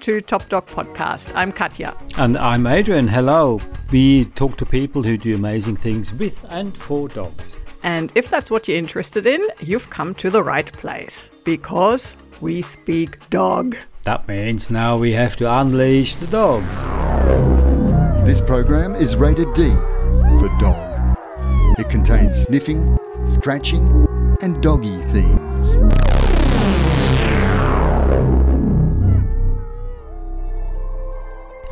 to Top Dog Podcast. I'm Katya. And I'm Adrian. Hello. We talk to people who do amazing things with and for dogs. And if that's what you're interested in, you've come to the right place because we speak dog. That means now we have to unleash the dogs. This program is rated D for dog. It contains sniffing, scratching, and doggy themes.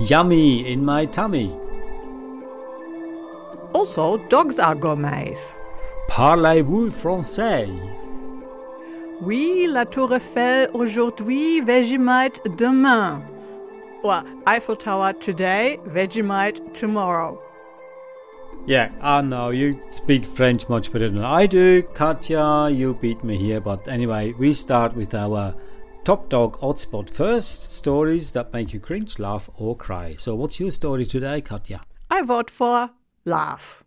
Yummy in my tummy. Also, dogs are gourmets. Parlez-vous français? Oui, la Tour Eiffel aujourd'hui, Vegemite demain. Or Eiffel Tower today, Vegemite tomorrow. Yeah, I know you speak French much better than I do. Katja, you beat me here. But anyway, we start with our top dog hotspot first stories that make you cringe, laugh, or cry. So, what's your story today, Katja? I vote for laugh.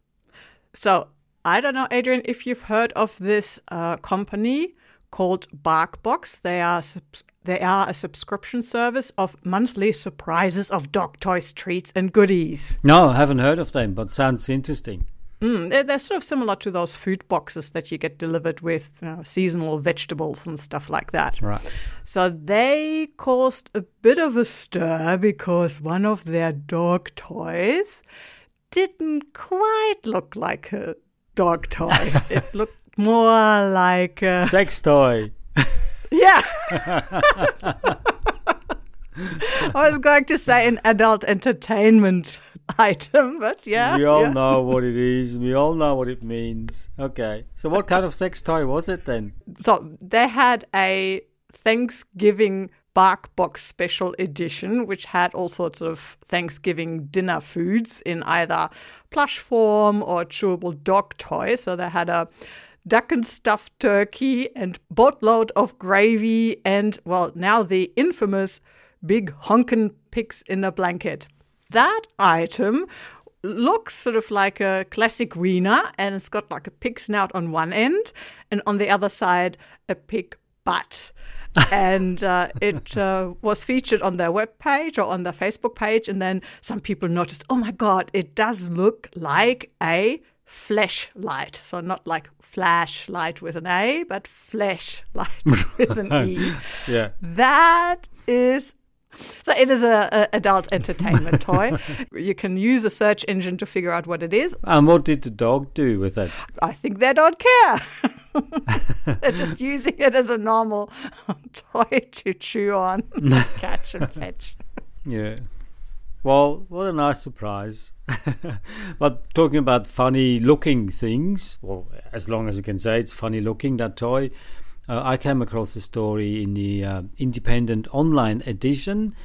So, I don't know, Adrian, if you've heard of this uh, company called BarkBox. They are subs- they are a subscription service of monthly surprises of dog toys, treats, and goodies. No, I haven't heard of them, but sounds interesting. Mm, they're, they're sort of similar to those food boxes that you get delivered with you know, seasonal vegetables and stuff like that. Right. So they caused a bit of a stir because one of their dog toys didn't quite look like a dog toy. it looked more like a, Sex toy. yeah. I was going to say an adult entertainment item, but yeah. we all yeah. know what it is. We all know what it means. Okay. So, what kind of sex toy was it then? So they had a Thanksgiving Bark Box special edition, which had all sorts of Thanksgiving dinner foods in either plush form or chewable dog toy. So they had a duck and stuffed turkey and boatload of gravy and, well, now the infamous big honkin' pigs in a blanket. That item looks sort of like a classic wiener and it's got like a pig snout on one end and on the other side a pig butt. and uh, it uh, was featured on their webpage or on their Facebook page. And then some people noticed, oh my God, it does look like a flashlight. So not like flashlight with an A, but Fleshlight with an E. Yeah. That is so it is a, a adult entertainment toy. You can use a search engine to figure out what it is. And what did the dog do with it? I think they don't care. They're just using it as a normal toy to chew on, catch and fetch. Yeah. Well, what a nice surprise. but talking about funny looking things, well, as long as you can say it's funny looking, that toy, uh, I came across a story in the uh, independent online edition,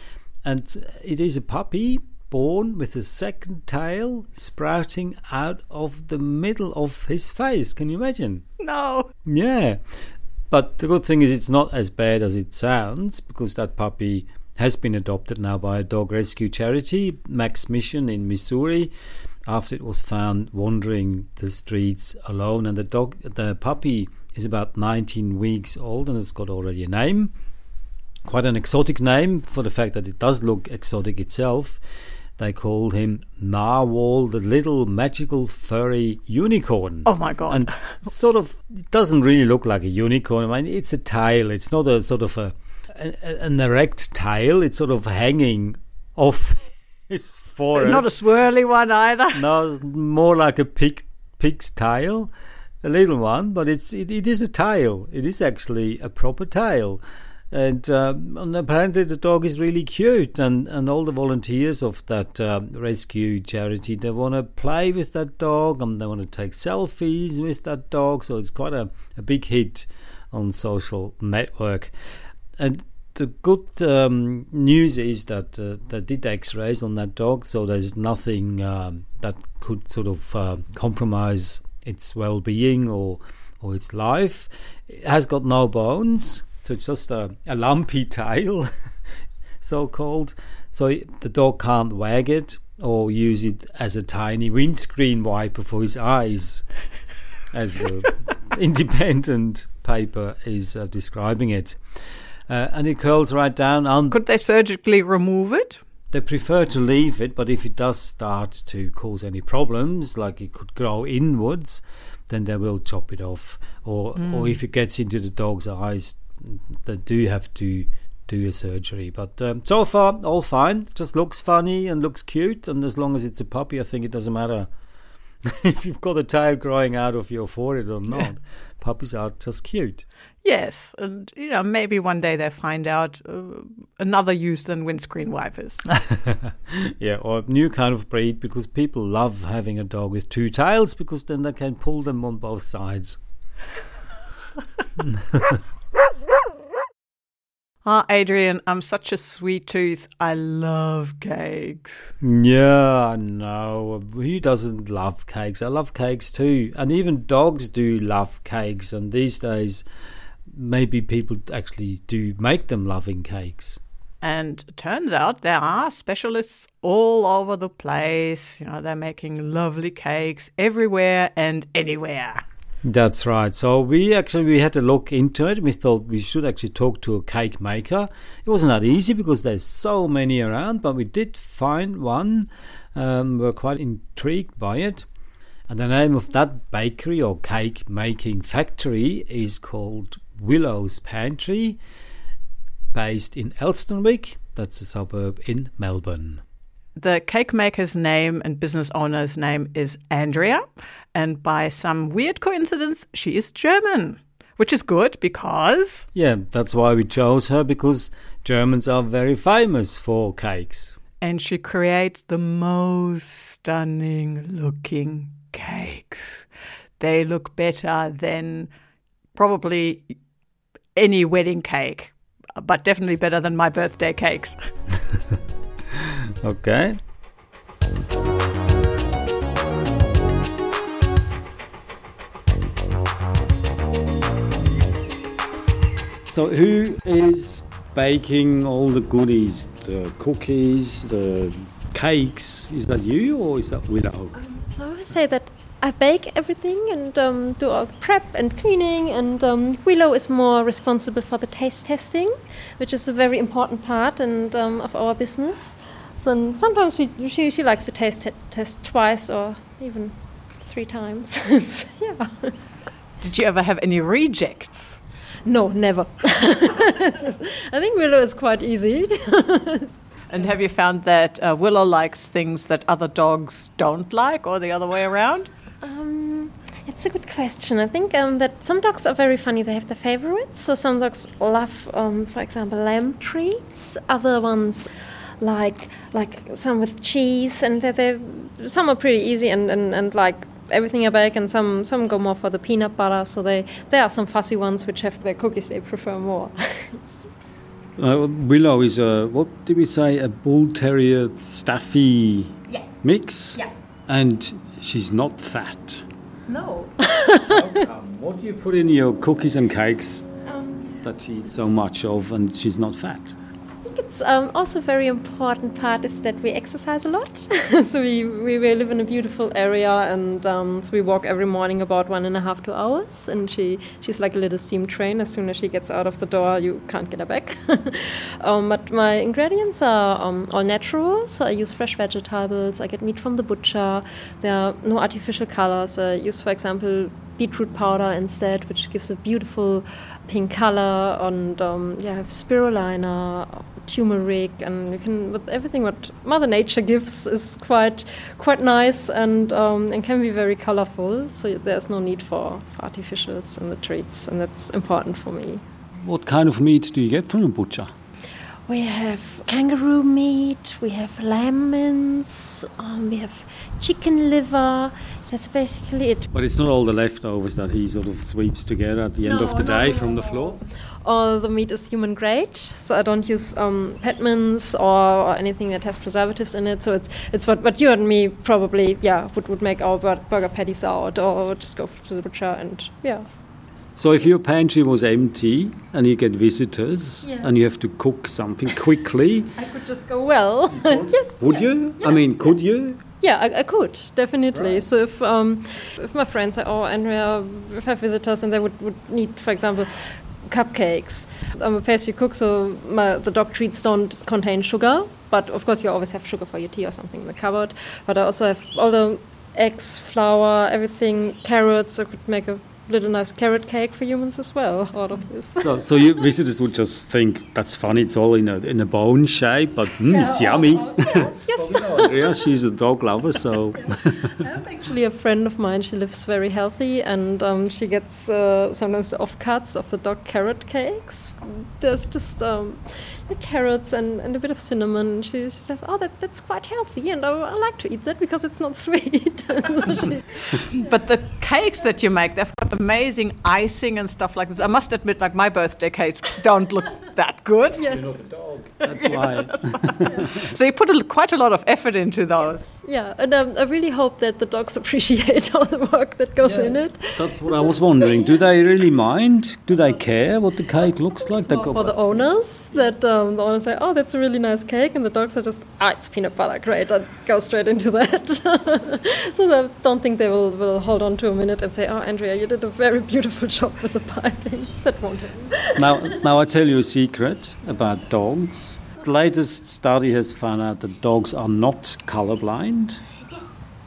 and it is a puppy born with a second tail sprouting out of the middle of his face. Can you imagine? No. Yeah. But the good thing is, it's not as bad as it sounds because that puppy has been adopted now by a dog rescue charity, Mac's Mission in Missouri, after it was found wandering the streets alone. And the dog, the puppy, is about 19 weeks old and it's got already a name. Quite an exotic name for the fact that it does look exotic itself. They call him Narwhal, the little magical furry unicorn. Oh my god. And sort of it doesn't really look like a unicorn. I mean, it's a tail. It's not a sort of a an, an erect tail. It's sort of hanging off his forehead. Not a swirly one either. no, more like a pig pig's tail, a little one. But it's it, it is a tail. It is actually a proper tail. And, um, and apparently the dog is really cute, and, and all the volunteers of that um, rescue charity they want to play with that dog, and they want to take selfies with that dog. So it's quite a, a big hit on social network. And the good um, news is that uh, they did X-rays on that dog, so there's nothing um, that could sort of uh, compromise its well-being or or its life. It has got no bones, so it's just a, a lumpy tail, so called. So the dog can't wag it or use it as a tiny windscreen wiper for his eyes, as the independent paper is uh, describing it. uh, and it curls right down. And Could they surgically remove it? They prefer to leave it, but if it does start to cause any problems, like it could grow inwards, then they will chop it off. Or or if it gets into the dog's eyes, they do have to do a surgery. But um, so far, all fine. Just looks funny and looks cute, and as long as it's a puppy, I think it doesn't matter if you've got a tail growing out of your forehead or not. Puppies are just cute. Yes, and you know maybe one day they find out uh, another use than windscreen wipers. Yeah, or a new kind of breed because people love having a dog with two tails because then they can pull them on both sides. Ah, Adrian, I'm such a sweet tooth. I love cakes. Yeah, I know. Who doesn't love cakes? I love cakes too. And even dogs do love cakes. And these days, maybe people actually do make them loving cakes. And turns out there are specialists all over the place. You know, they're making lovely cakes everywhere and anywhere. That's right. So we actually we had to look into it. We thought we should actually talk to a cake maker. It wasn't that easy because there's so many around, but we did find one. Um, we're quite intrigued by it. And the name of that bakery or cake making factory is called Willow's Pantry, based in Elsternwick. That's a suburb in Melbourne. The cake maker's name and business owner's name is Andrea, and by some weird coincidence, she is German, which is good because Yeah, that's why we chose her because Germans are very famous for cakes. and she creates the most stunning looking cakes. They look better than probably any wedding cake, but definitely better than my birthday cakes. Okay. So, who is baking all the goodies, the cookies, the cakes? Is that you or is that Willow? So I would say that I bake everything and um, do all the prep and cleaning, and um, Willow is more responsible for the taste testing, which is a very important part and um, of our business. And sometimes we, she, she likes to taste it, test twice or even three times. yeah. Did you ever have any rejects? No, never. I think Willow is quite easy. And have you found that uh, Willow likes things that other dogs don't like, or the other way around? Um, it's a good question. I think um, that some dogs are very funny. They have their favorites. So some dogs love, um, for example, lamb treats. Other ones like like some with cheese, and they they some are pretty easy and, and, and like everything I bake, and some some go more for the peanut butter. So they there are some fussy ones which have their cookies they prefer more. Uh, Willow is a, what did we say, a bull terrier staffy Yeah. mix? Yeah. And she's not fat. no. What do you put in your cookies and cakes Um, that she eats so much of and she's not fat? It's um, also very important part is that we exercise a lot. so we, we, we live in a beautiful area and um, so we walk every morning about one and a half two hours and she she's like a little steam train. As soon as she gets out of the door, you can't get her back. um, but my ingredients are um, all natural. So I use fresh vegetables. I get meat from the butcher. There are no artificial colors. I use, for example, beetroot powder instead, which gives a beautiful pink color. And um, yeah, I have spirulina, turmeric, and you can with everything what Mother Nature gives is quite quite nice and um, and can be very colorful. So there's no need for, for artificials in the treats, and that's important for me. What kind of meat do you get from a butcher? We have kangaroo meat, we have lamb mince, um, we have chicken liver. That's basically it. But it's not all the leftovers that he sort of sweeps together at the end of the day from the floor. All the meat is human grade, so I don't use um, or, or anything that has preservatives in it. So it's it's what, what you and me probably yeah would, would make our burger patties out, or just go to the butcher and yeah. So if your pantry was empty and you get visitors Yeah. and you have to cook something quickly, I could just go well. yes. would yeah. you? I mean, could you? Yeah, I, I could definitely. So if um, if my friends say, "Oh, Andrea, if I have visitors and they would, would need, for example, cupcakes. I'm a pastry cook, so my, the dog treats don't contain sugar. But of course, you always have sugar for your tea or something in the cupboard. But I also have all the eggs, flour, everything, carrots. I could make a little nice carrot cake for humans as well out of this. So, so you visitors would just think that's funny. It's all in a in a bone shape, but mm, it's yummy. yes, yes. yeah, she's a dog lover, so I have actually a friend of mine. She lives very healthy, and um, she gets uh, sometimes the offcuts of the dog carrot cakes. There's just um, the carrots and, and a bit of cinnamon. She, she says, "Oh, that, that's quite healthy, and I, I like to eat that because it's not sweet." So she- But the cakes that you make, they've got amazing icing and stuff like this. I must admit, like my birthday cakes don't look that good. yes, that's why. So you put a, quite a lot of effort into those. yeah, and um, I really hope that the dogs appreciate all the work that goes in it. That's what I was wondering. Do they really mind? Do they care what the cake looks like? They More go, for the owners that um, the owners say, "Oh, that's a really nice cake," and the dogs are just, "Ah, it's peanut butter, great." I go straight into that. so I don't think they will, will hold on to a minute and say, "Oh, Andrea, you did a very beautiful job with the piping." That won't happen. now, now I tell you a secret about dogs. The latest study has found out that dogs are not colorblind.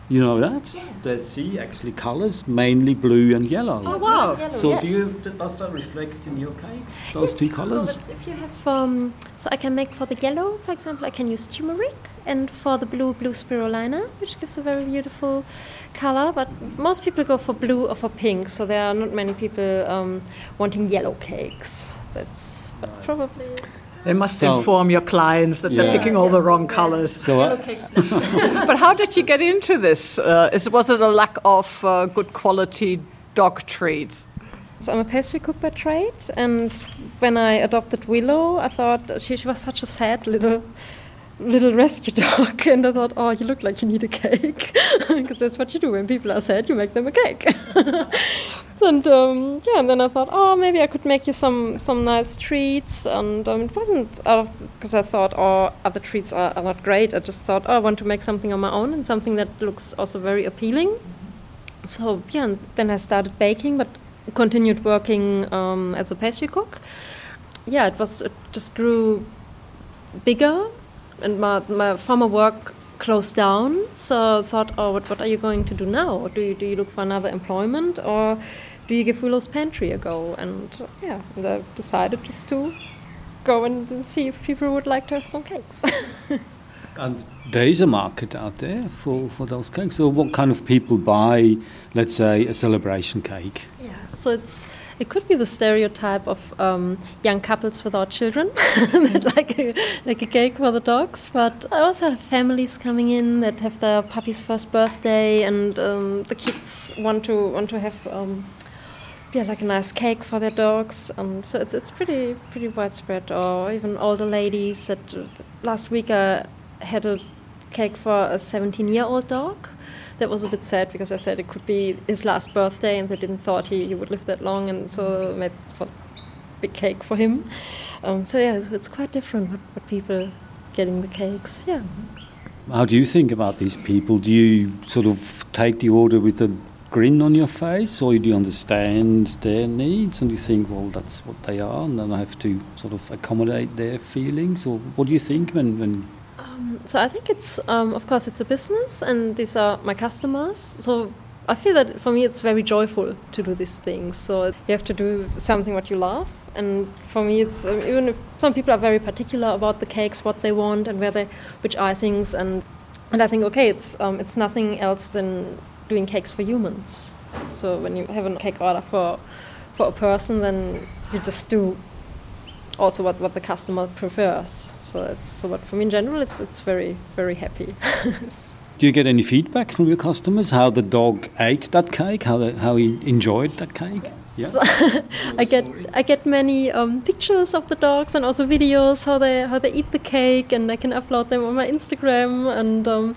You know that? They see actually colors, mainly blue and yellow. Oh, wow. Yellow, So yes. do you, does that reflect in your cakes? Those two colors? So if you have, um, so I can make for the yellow, for example, I can use turmeric, and for the blue, blue spirulina, which gives a very beautiful color. But most people go for blue or for pink, so there are not many people um, wanting yellow cakes. That's but probably They must So- inform your clients that they're picking all the wrong colors. So uh, but how did you get into this? Uh, is, was it a lack of uh, good quality dog treats? So I'm a pastry cook by trade, and when I adopted Willow, I thought she, she was such a sad little little rescue dog, and I thought, oh, you look like you need a cake, because that's what you do when people are sad, you make them a cake. And um, yeah, and then I thought, oh, maybe I could make you some some nice treats, and um, it wasn't because I thought, oh, other treats are, are not great. I just thought, oh, I want to make something on my own and something that looks also very appealing. So yeah, and then I started baking, but continued working um, as a pastry cook. Yeah, it was it just grew bigger, and my my former work closed down. So I thought, oh, what what are you going to do now? Do you do you look for another employment, or do you give Willow's Pantry a go? And yeah, and I decided just to go and, and see if people would like to have some cakes. And there is a market out there for, for those cakes. So, what kind of people buy, let's say, a celebration cake? Yeah, so it's it could be the stereotype of um, young couples without children, like a, like a cake for the dogs. But I also have families coming in that have their puppy's first birthday, and um, the kids want to want to have. Um, yeah, like a nice cake for their dogs, um, so it's it's pretty pretty widespread. Or even older ladies. That uh, last week I had a cake for a 17-year-old dog, that was a bit sad because I said it could be his last birthday and they didn't thought he, he would live that long and so made for big cake for him. Um, so yeah, it's, it's quite different what, what people getting the cakes. Yeah. How do you think about these people? Do you sort of take the order with a grin on your face, or do you understand their needs and you think, well, that's what they are, and then I have to sort of accommodate their feelings? Or what do you think when, when Um, so I think it's, um, of course, it's a business and these are my customers. So I feel that for me it's very joyful to do these things. So you have to do something what you love. And for me, it's um, even if some people are very particular about the cakes, what they want, and where they, which icings, and and I think okay, it's um, it's nothing else than doing cakes for humans. So when you have a cake order for for a person, then you just do also what, what the customer prefers. So it's so what for me in general, it's it's very very happy. do you get any feedback from your customers how the dog ate that cake, how the, how he enjoyed that cake? Yeah. So I get I get many um, pictures of the dogs and also videos how they how they eat the cake, and I can upload them on my Instagram. And um,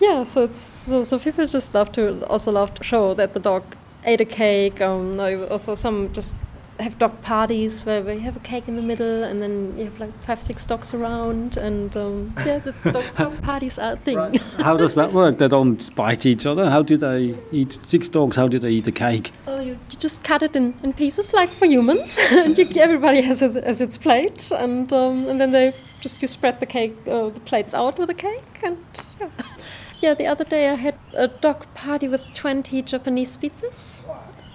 yeah, so it's so, so people just love to also love to show that the dog ate a cake. Um, also some just have dog parties where, where you have a cake in the middle and then you have like five, six dogs around. And um, yeah, that's dog, dog parties are a thing. How does that work? They don't bite each other. How do they eat? Six dogs. How do they eat the cake? Oh, you, you just cut it in, in pieces like for humans, and you, everybody has, has, has its plate, and um, and then they just you spread the cake, uh, the plates out with the cake, and yeah. Yeah, the other day I had a dog party with 20 Japanese Spitzes,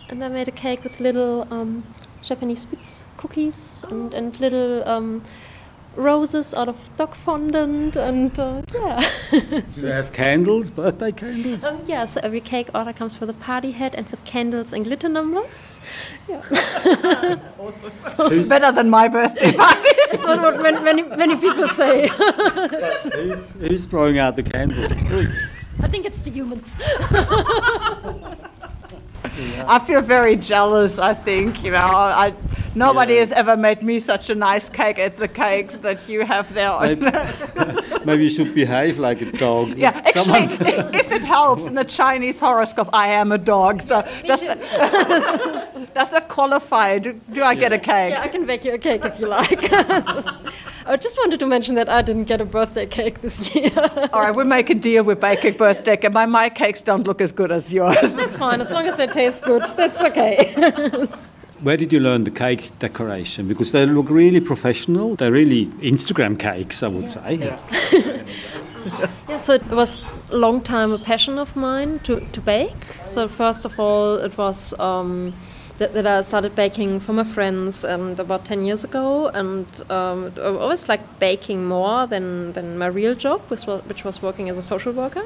and I made a cake with little um, Japanese Spitz cookies and, and little um, roses out of dog fondant, and uh, yeah. Do they have candles, birthday candles? Um, yeah, so every cake order comes with a party hat and with candles and glitter numbers. Yeah. Better than my birthday parties. That's what, what many, many, many people say. who's, who's throwing out the candles? I think it's the humans. I feel very jealous. I think you know, I nobody Yeah. has ever made me such a nice cake at the cakes that you have there. On. Maybe, maybe you should behave like a dog. Yeah, actually, if it helps in the Chinese horoscope, I am a dog. So does that, does that qualify? Do, do I get a cake? Yeah, I can bake you a cake if you like. I just wanted to mention that I didn't get a birthday cake this year. All right, we make a deal. We bake a birthday cake. My, my cakes don't look as good as yours. That's fine, as long as they taste good. That's okay. Where did you learn the cake decoration? Because they look really professional. They're really Instagram cakes, I would say. Yeah, so it was a long time a passion of mine to, to bake. So first of all, it was um, that, that I started baking for my friends, and about ten years ago, and um, I always liked baking more than, than my real job, which was, which was working as a social worker.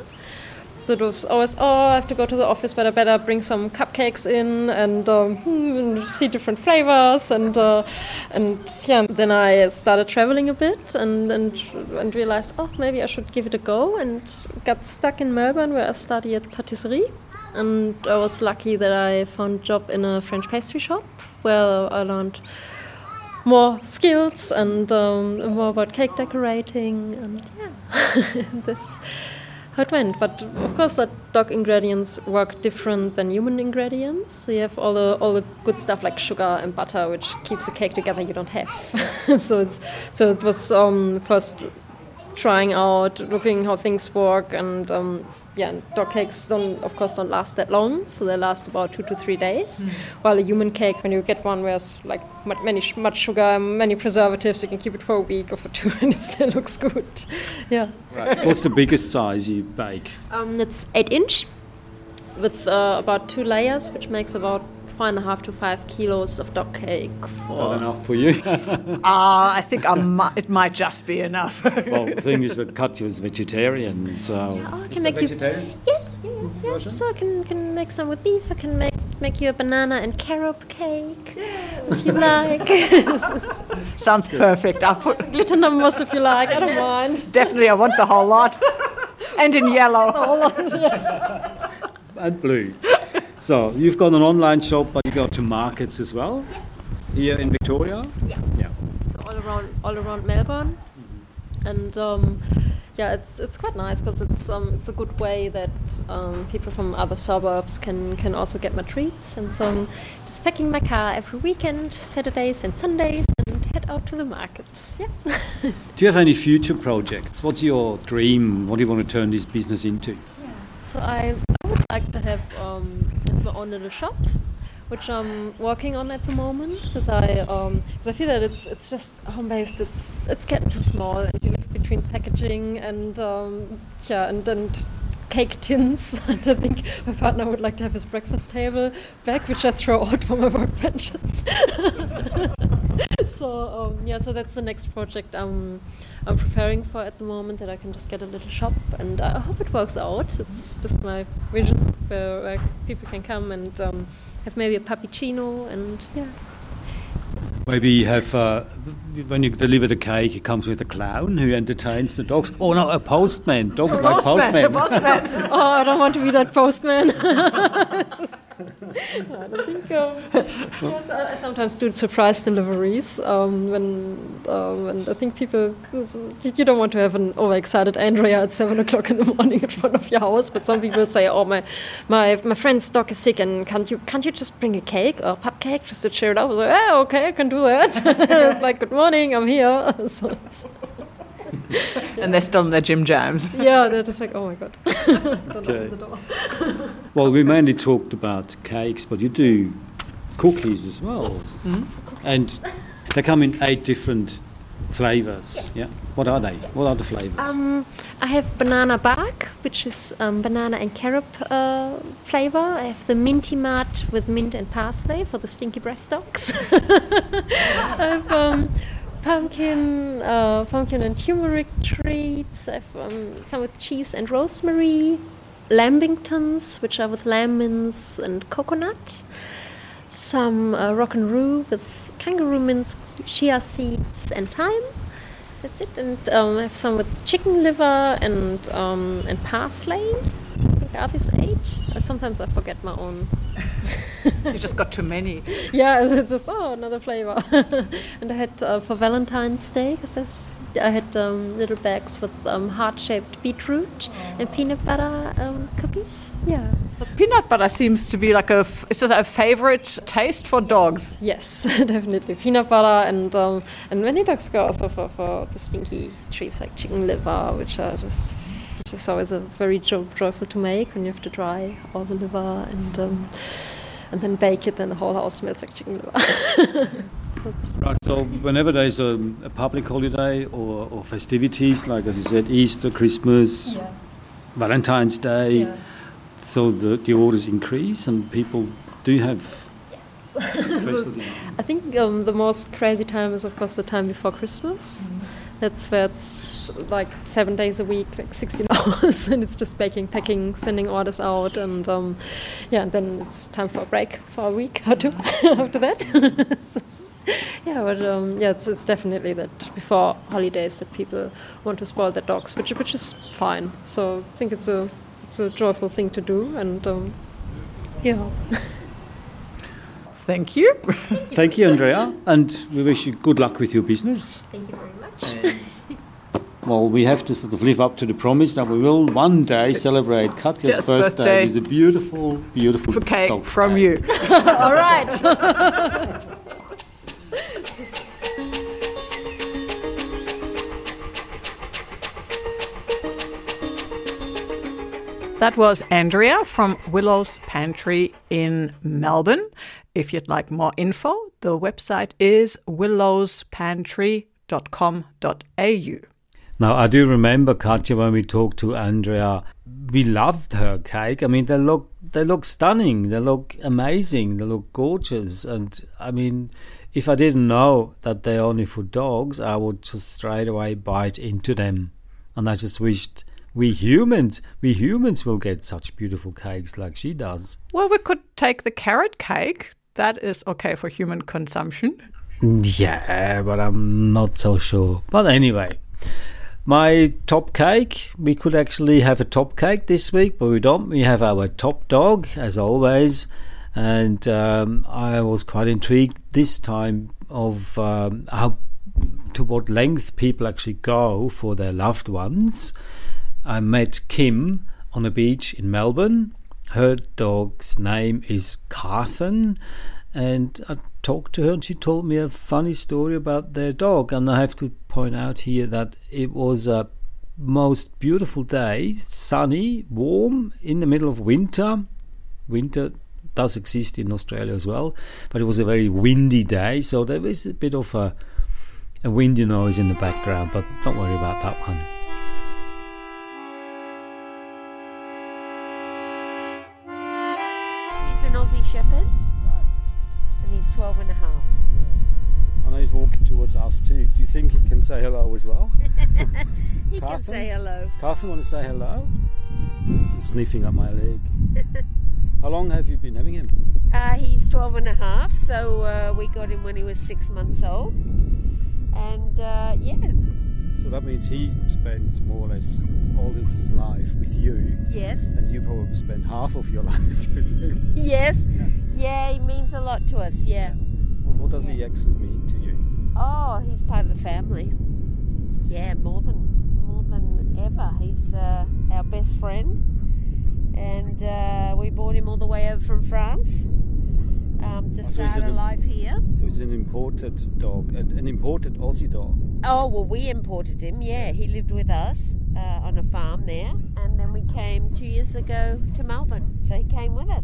So it was always, oh, I have to go to the office, but I better bring some cupcakes in and, um, hmm, see different flavors. And uh, and yeah, then I started traveling a bit and, and and realized, oh, maybe I should give it a go. And got stuck in Melbourne, where I studied patisserie. And I was lucky that I found a job in a French pastry shop, where I learned more skills and um, more about cake decorating. And yeah, this how it went. But of course, that dog ingredients work different than human ingredients. So you have all the all the good stuff like sugar and butter, which keeps the cake together. You don't have. so it's so it was um, first trying out, looking how things work, and um, yeah, and dog cakes don't, of course, don't last that long, so they last about two to three days. While a human cake, when you get one where it's like mu- many much sugar, many preservatives, you can keep it for a week or for two, and it still looks good. Yeah, Right. What's the biggest size you bake? um, it's eight inch with uh, about two layers, which makes about four and a half to five kilos of dog cake. Not For enough for you. Ah, I think I mi- it might just be enough. well, the thing is that Katja is vegetarian, so. Oh, I can make you. Yes, yeah, yeah. So I can, can make some with beef. I can make make you a banana and carob cake if you like. Sounds perfect. I'll put Glitter numbers if you like. I don't mind. definitely. I want the whole lot, and in yellow. All of it, yes. and blue. So you've got an online shop, but you go to markets as well. Yes. Here in Victoria. Yeah. Yeah. So all around all around Melbourne, and um, yeah, it's it's quite nice because it's um, it's a good way that um, people from other suburbs can can also get my treats. And so I'm just packing my car every weekend, Saturdays and Sundays, and head out to the markets. Yeah. Do you have any future projects? What's your dream? What do you want to turn this business into? Yeah. So I, I would like to have, um, my own little shop, which I'm working on at the moment because I um 'cause I feel that it's it's just home based. It's it's getting too small, and you live between packaging and um, yeah, and and cake tins. and I think my partner would like to have his breakfast table back, which I throw out for my workbenches. so um, yeah, so that's the next project I'm I'm preparing for at the moment. That I can just get a little shop, and I hope it works out. It's just my vision where, where people can come and um, have maybe a puppuccino, and yeah, Maybe have uh, when you deliver the cake, it comes with a clown who entertains the dogs. Oh no, a postman. Dogs like postmen. postman. oh, I don't want to be that postman. I don't think. Um, yes, I I sometimes do surprise deliveries um, when, um, when I think people. You don't want to have an overexcited Andrea at seven o'clock in the morning in front of your house, but some people say, "Oh, my, my, my friend's dog is sick, and can't you can't you just bring a cake or a cupcake just to cheer it up?" I was like, "Yeah, okay, I can do that." it's like, "Good morning, I'm here." so it's, and they're still in their gym jams. yeah, they're just like, "Oh my god!" don't Okay. open the door. Well, we mainly talked about cakes, but you do cookies as well, and they come in eight different flavors. Yeah. What are they? What are the flavors? Um, I have banana bark, which is um, banana and carob uh, flavor. I have the minty mart with mint and parsley for the stinky breath dogs. I have um, pumpkin, uh, pumpkin and turmeric treats. Have um, some with cheese and rosemary. Lambingtons, which are with lemons and coconut. Some uh, rock and roll with kangaroo mince, chia seeds, and thyme. That's it. And um, I have some with chicken liver and um, and parsley. Think are these eight? Uh, sometimes I forget my own. You just got too many. Yeah, it's just oh another flavor. and I had uh, for Valentine's Day because I had um, little bags with um, heart-shaped beetroot and peanut butter um, cookies. Yeah. But peanut butter seems to be like a. f- Is this a favorite taste for dogs? Yes, definitely peanut butter and um, and many dogs go also for, for the stinky treats like chicken liver, which are just which is always a very jo- joyful to make when you have to dry all the liver and um, and then bake it, then the whole house smells like chicken liver. so Right, so whenever there's a, a public holiday or, or festivities, like as you said, Easter, Christmas, Valentine's Day, yeah. so the, the orders increase and people do have Yes. I think um, the most crazy time is, of course, the time before Christmas. That's where it's like seven days a week, like 16 hours, and it's just baking, packing, sending orders out, and um, yeah, and then it's time for a break for a week or two after that. So yeah, but um, yeah, it's, it's definitely that before holidays that people want to spoil their dogs, which which is fine. So I think it's a it's a joyful thing to do, and um, yeah. Thank you. Thank you, Andrea, and we wish you good luck with your business. Thank you very much. Well, we have to sort of live up to the promise that we will one day celebrate Katja's Just birthday, birthday. with a beautiful, beautiful Okay, dog from cake. you. All right. That was Andrea from Willow's Pantry in Melbourne. If you'd like more info, the website is willowspantry.com.au. Now, I do remember Katja when we talked to Andrea. We loved her cake. I mean, they look they look stunning. They look amazing. They look gorgeous. And I mean, if I didn't know that they're only for dogs, I would just straight away bite into them. And I just wished we humans, we humans will get such beautiful cakes like she does. Well, we could take the carrot cake. That is okay for human consumption. Yeah, but I'm not so sure. But anyway, my top cake, we could actually have a top cake this week, but we don't. We have our top dog, as always. And um, I was quite intrigued this time of um, how to what length people actually go for their loved ones. I met Kim on a beach in Melbourne. Her dog's name is Carthen, and I talked to her, and she told me a funny story about their dog. And I have to point out here that it was a most beautiful day, sunny, warm, in the middle of winter. Winter does exist in Australia as well, but it was a very windy day, so there was a bit of a, a windy noise in the background. But don't worry about that one. Towards us too. Do you think he can say hello as well? He can say hello. Carthen, want to say hello? Just sniffing up my leg. How long have you been having him? Uh, he's 12 and a half, so uh, we got him when he was six months old. And uh, yeah, So that means he spent more or less all his life with you, yes, and you probably spent half of your life with him. yes, yeah, he means a lot to us. Yeah. What, what does he actually mean to you? Oh, he's part of the family. Yeah, more than more than ever. He's uh, our best friend, and uh, we brought him all the way over from France um, to so start a life here. So it's an imported dog, an, an imported Aussie dog. Oh well, we imported him. Yeah, he lived with us uh, on a farm there, and then we came two years ago to Melbourne. So he came with us.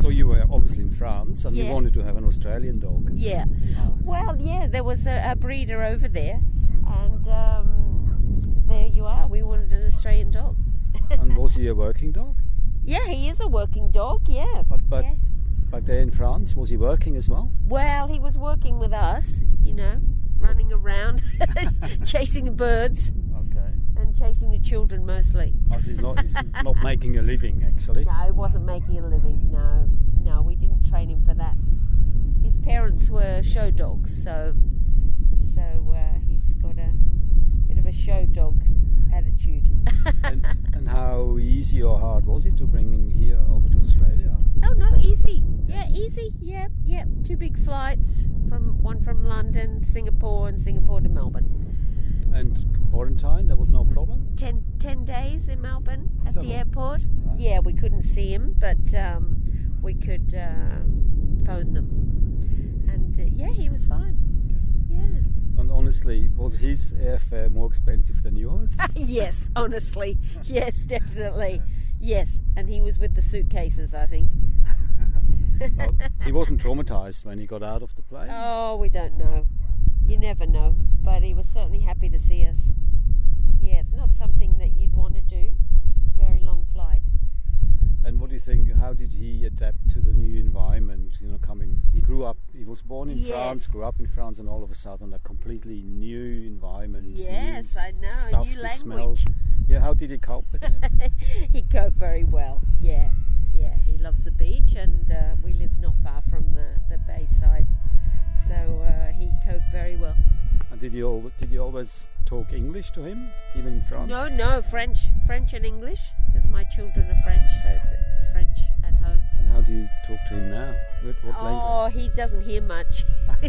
So you were obviously in France, and you wanted to have an Australian dog. Yeah. Ah, so- Well, yeah, there was a, a breeder over there, and um, there you are. We wanted an Australian dog. and was he a working dog? Yeah, he is a working dog. Yeah. But but Yeah. back there in France, was he working as well? Well, he was working with us, you know, running around, chasing birds chasing the children mostly. He's not he's not making a living actually. No, he wasn't making a living. No, no, we didn't train him for that. His parents were show dogs, so so uh, he's got a bit of a show dog attitude. and, and how easy or hard was it to bring him here over to Australia? Oh no, easy. Yeah, easy. Yeah, yeah. Two big flights from one from London, Singapore, and Singapore to Melbourne. And quarantine, there was no problem. Ten, ten days in Melbourne at the airport. Right. Yeah, we couldn't see him, but um, we could uh, phone them. And uh, yeah, he was fine. Yeah. And honestly, was his airfare more expensive than yours? yes, honestly. Yes, definitely. Yes, and he was with the suitcases, I think. Well, he wasn't traumatized when he got out of the plane. Oh, we don't know. You never know. But he was certainly happy to see us. Yeah, it's not something that you'd want to do. It's a very long flight. And what do you think? How did he adapt to the new environment? You know, coming. He grew up. He was born in Yes. France, grew up in France, and all of a sudden, a completely new environment. Yes, new I know, a Stuff new to smell. language. Yeah, how did he cope with it? he coped very well. Yeah, yeah. He loves the beach, and uh, we live not far from the the bayside, so uh, he coped very well. And did you did you always talk English to him, even in France? No, no, French, French and English, because my children are French, so French at home. And how do you talk to him now? What, what Oh, language? he doesn't hear much.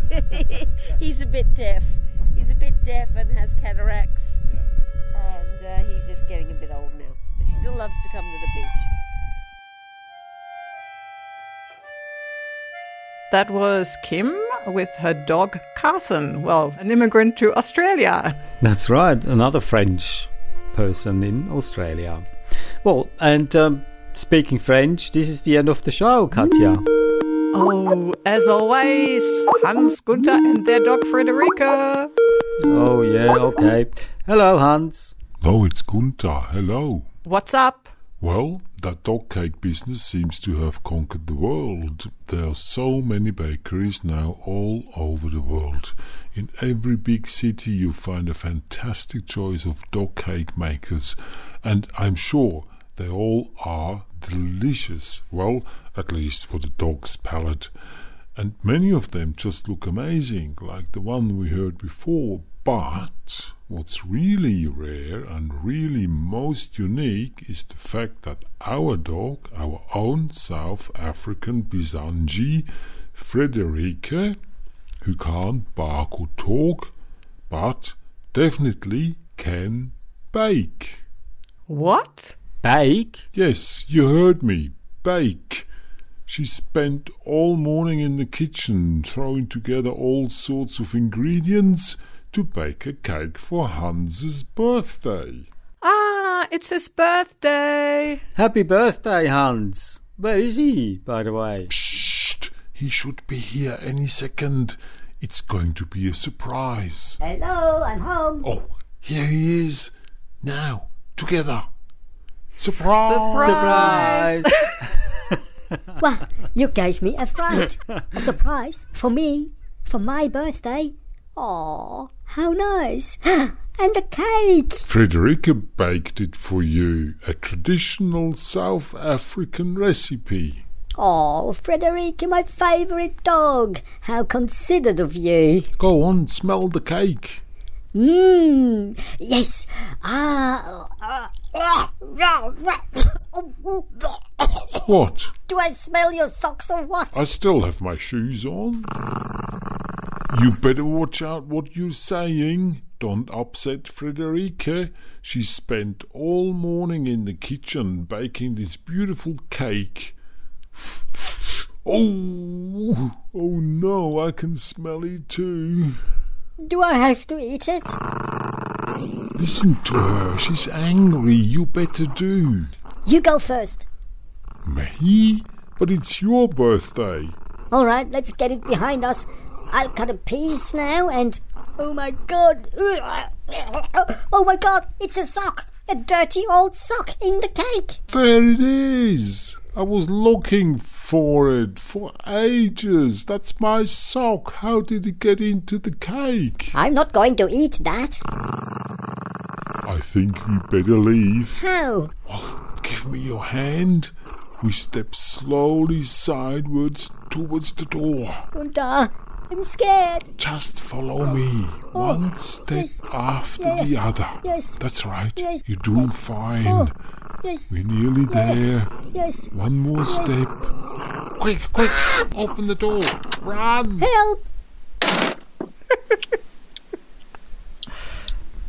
he's a bit deaf. He's a bit deaf and has cataracts, Yeah. and uh, he's just getting a bit old now. But he still loves to come to the beach. That was Kim with her dog Carthen. Well, an immigrant to Australia. That's right, another French person in Australia. Well, and um, speaking French, this is the end of the show, Katja. Oh, as always, Hans, Gunther, and their dog Frederica. Oh, yeah, okay. Hello, Hans. No, it's Gunther. Hello. What's up? Well, that dog cake business seems to have conquered the world. There are so many bakeries now all over the world. In every big city, you find a fantastic choice of dog cake makers, and I'm sure they all are delicious. Well, at least for the dog's palate. And many of them just look amazing, like the one we heard before. But what's really rare and really most unique is the fact that our dog, our own South African Basenji, Frederike, who can't bark or talk, but definitely can bake. What? Bake? Yes, you heard me. Bake. She spent all morning in the kitchen throwing together all sorts of ingredients to bake a cake for Hans's birthday. Ah, it's his birthday. Happy birthday, Hans. Where is he, by the way? Psst! He should be here any second. It's going to be a surprise. Hello, I'm home. Oh, here he is. Now, together. Surprise! Surprise! Well, you gave me a fright. a surprise for me, for my birthday. Aw, how nice. and a cake. Frederica baked it for you, a traditional South African recipe. Oh, Frederica, my favourite dog. How considerate of you. Go on, smell the cake. Mmm. Yes. Ah, ah, ah. What? Do I smell your socks or what? I still have my shoes on. You better watch out what you're saying. Don't upset Frederica. She spent all morning in the kitchen baking this beautiful cake. Oh, oh no, I can smell it too. Do I have to eat it? Listen to her, she's angry. You better do. You go first. Me? But it's your birthday. All right, let's get it behind us. I'll cut a piece now and. Oh my god! Oh my god! It's a sock! A dirty old sock in the cake! There it is. I was looking for it for ages. That's my sock. How did it get into the cake? I'm not going to eat that. I think we better leave. How? Well, Give me your hand. We step slowly sideways towards the door. Gunter, I'm scared. Just follow me. Oh, oh, One step yes. after Yeah, the other. Yes. That's right. Yes. You're doing Yes. fine. Oh, yes, We're nearly there. yes. One more step. Quick, quick! Open the door. Run! Help!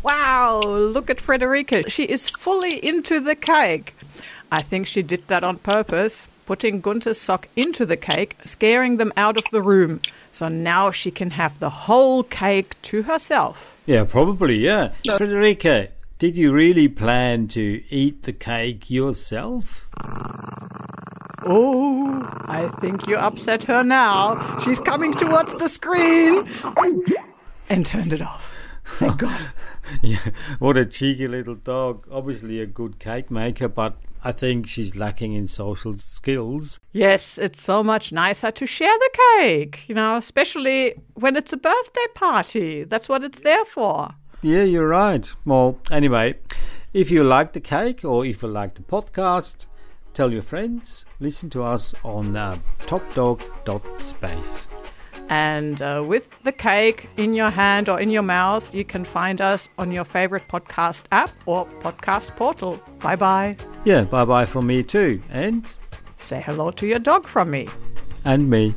Wow, look at Frederica. She is fully into the cake. I think she did that on purpose, putting Gunther's sock into the cake, scaring them out of the room. So now she can have the whole cake to herself. Yeah, probably, yeah. Frederica, did you really plan to eat the cake yourself? Oh, I think you upset her now. She's coming towards the screen. And turned it off. Thank God. Yeah, what a cheeky little dog. Obviously a good cake maker, but I think she's lacking in social skills. Yes, it's so much nicer to share the cake, you know, especially when it's a birthday party. That's what it's there for. Yeah, you're right. Well, anyway, if you like the cake or if you like the podcast, tell your friends. Listen to us on uh, topdog.space. And uh, with the cake in your hand or in your mouth, you can find us on your favorite podcast app or podcast portal. Bye bye. Yeah, bye bye from me too. And Say hello to your dog from me. and me.